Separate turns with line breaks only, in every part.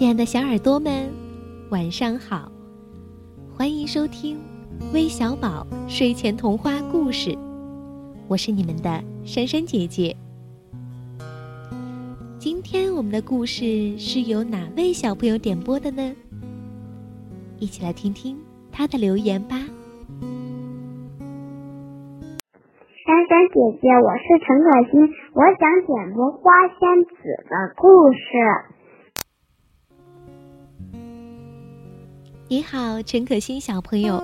亲爱的小耳朵们，晚上好！欢迎收听微小宝睡前童话故事，我是你们的珊珊姐姐。今天我们的故事是由哪位小朋友点播的呢？一起来听听他的留言吧。
珊珊姐姐，我是陈可辛，我想点播花仙子的故事。
你好，陈可辛小朋友。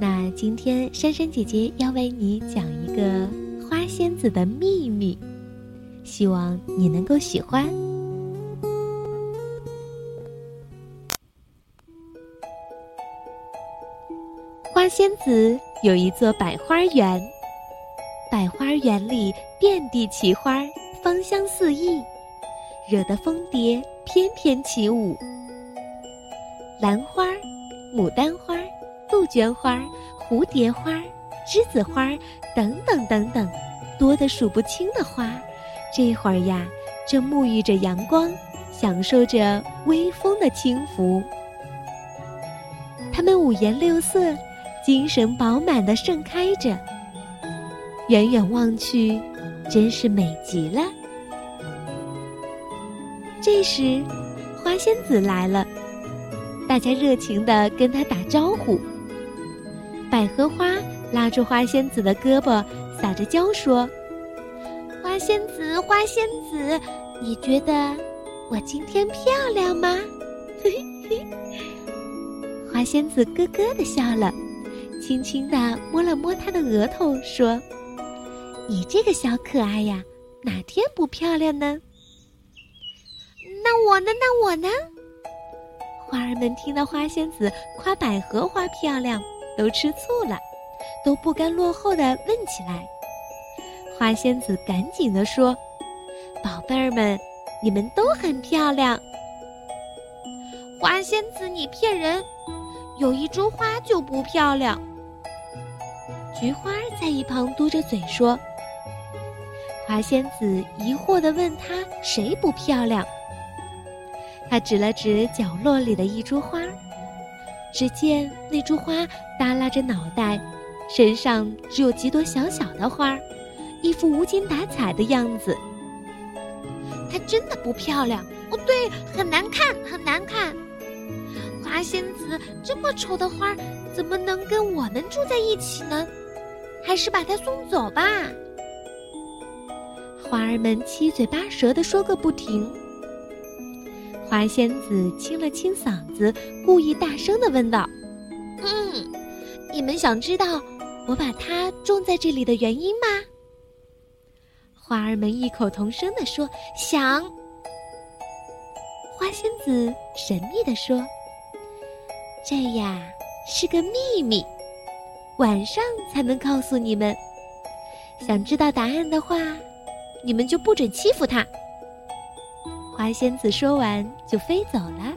那今天珊珊姐姐要为你讲一个花仙子的秘密，希望你能够喜欢。花仙子有一座百花园，百花园里遍地奇花，芳香四溢，惹得蜂蝶翩翩起舞。兰花、牡丹花、杜鹃花、蝴蝶花、栀子花等等等等，多得数不清的花，这会儿呀，正沐浴着阳光，享受着微风的轻拂。它们五颜六色，精神饱满的盛开着，远远望去，真是美极了。这时，花仙子来了。大家热情地跟他打招呼。百合花拉住花仙子的胳膊，撒着娇说：“
花仙子，花仙子，你觉得我今天漂亮吗？”
花仙子咯咯地笑了，轻轻地摸了摸她的额头，说：“你这个小可爱呀，哪天不漂亮呢？
那我呢？那我呢？”
花儿们听到花仙子夸百合花漂亮，都吃醋了，都不甘落后的问起来。花仙子赶紧的说：“宝贝儿们，你们都很漂亮。”
花仙子，你骗人！有一株花就不漂亮。
菊花在一旁嘟着嘴说：“花仙子疑惑的问他谁不漂亮？”他指了指角落里的一株花，只见那株花耷拉着脑袋，身上只有几朵小小的花，一副无精打采的样子。
它真的不漂亮哦，对，很难看，很难看。花仙子这么丑的花，怎么能跟我们住在一起呢？还是把它送走吧。
花儿们七嘴八舌的说个不停。花仙子清了清嗓子，故意大声的问道：“
嗯，你们想知道我把它种在这里的原因吗？”
花儿们异口同声的说：“
想。”
花仙子神秘的说：“这呀是个秘密，晚上才能告诉你们。想知道答案的话，你们就不准欺负他。”花仙子说完就飞走了。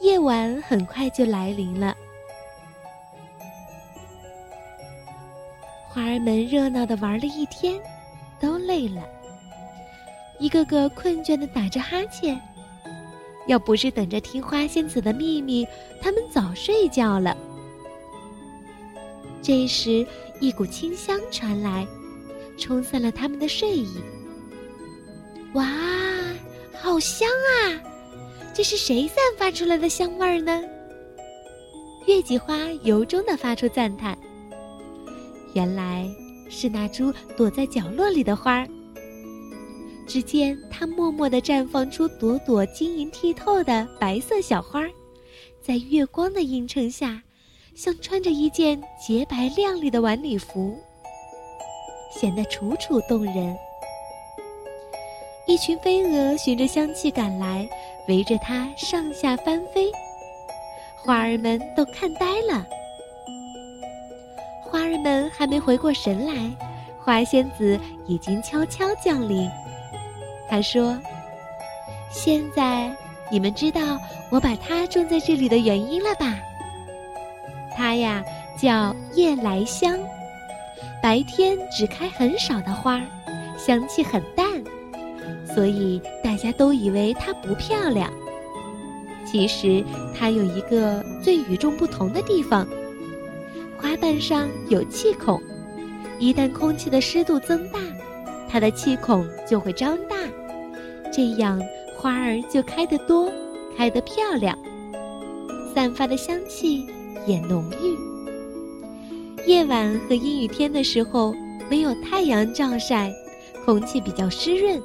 夜晚很快就来临了，花儿们热闹的玩了一天，都累了，一个个困倦的打着哈欠。要不是等着听花仙子的秘密，他们早睡觉了。这时，一股清香传来，冲散了他们的睡意。哇，好香啊！这是谁散发出来的香味儿呢？月季花由衷的发出赞叹。原来是那株躲在角落里的花儿。只见它默默的绽放出朵朵晶莹剔透的白色小花儿，在月光的映衬下，像穿着一件洁白亮丽的晚礼服，显得楚楚动人。一群飞蛾循着香气赶来，围着它上下翻飞，花儿们都看呆了。花儿们还没回过神来，花仙子已经悄悄降临。她说：“现在你们知道我把它种在这里的原因了吧？它呀叫夜来香，白天只开很少的花，香气很淡。”所以大家都以为它不漂亮。其实它有一个最与众不同的地方：花瓣上有气孔，一旦空气的湿度增大，它的气孔就会张大，这样花儿就开得多，开得漂亮，散发的香气也浓郁。夜晚和阴雨天的时候，没有太阳照晒，空气比较湿润，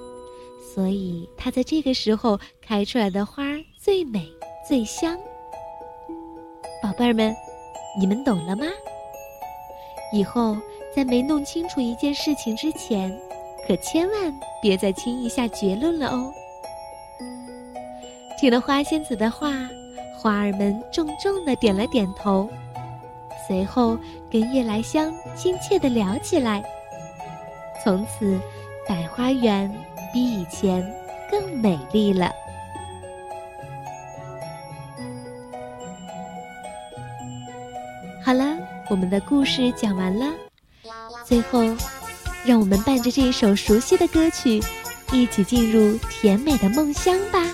所以它在这个时候开出来的花最美最香。宝贝儿们，你们懂了吗？以后在没弄清楚一件事情之前，可千万别再轻易下结论了哦。听了花仙子的话，花儿们重重的点了点头。随后，跟夜来香亲切的聊起来。从此，百花园比以前更美丽了。好了我们的故事讲完了。最后让我们伴着这首熟悉的歌曲一起进入甜美的梦乡吧。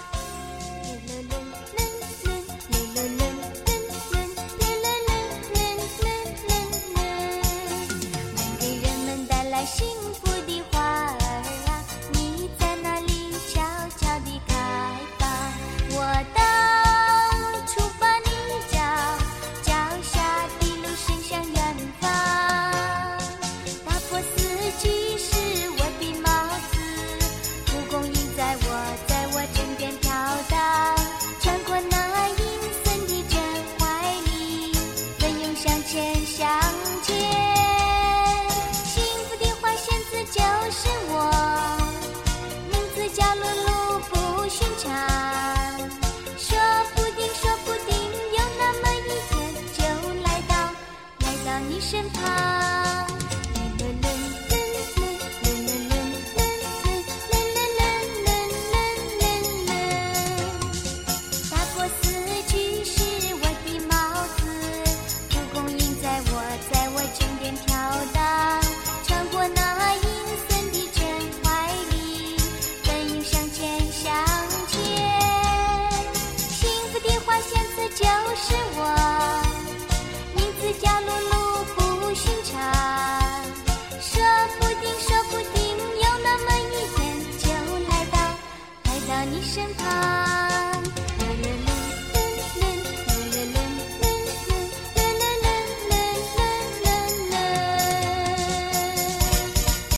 带来幸福 show.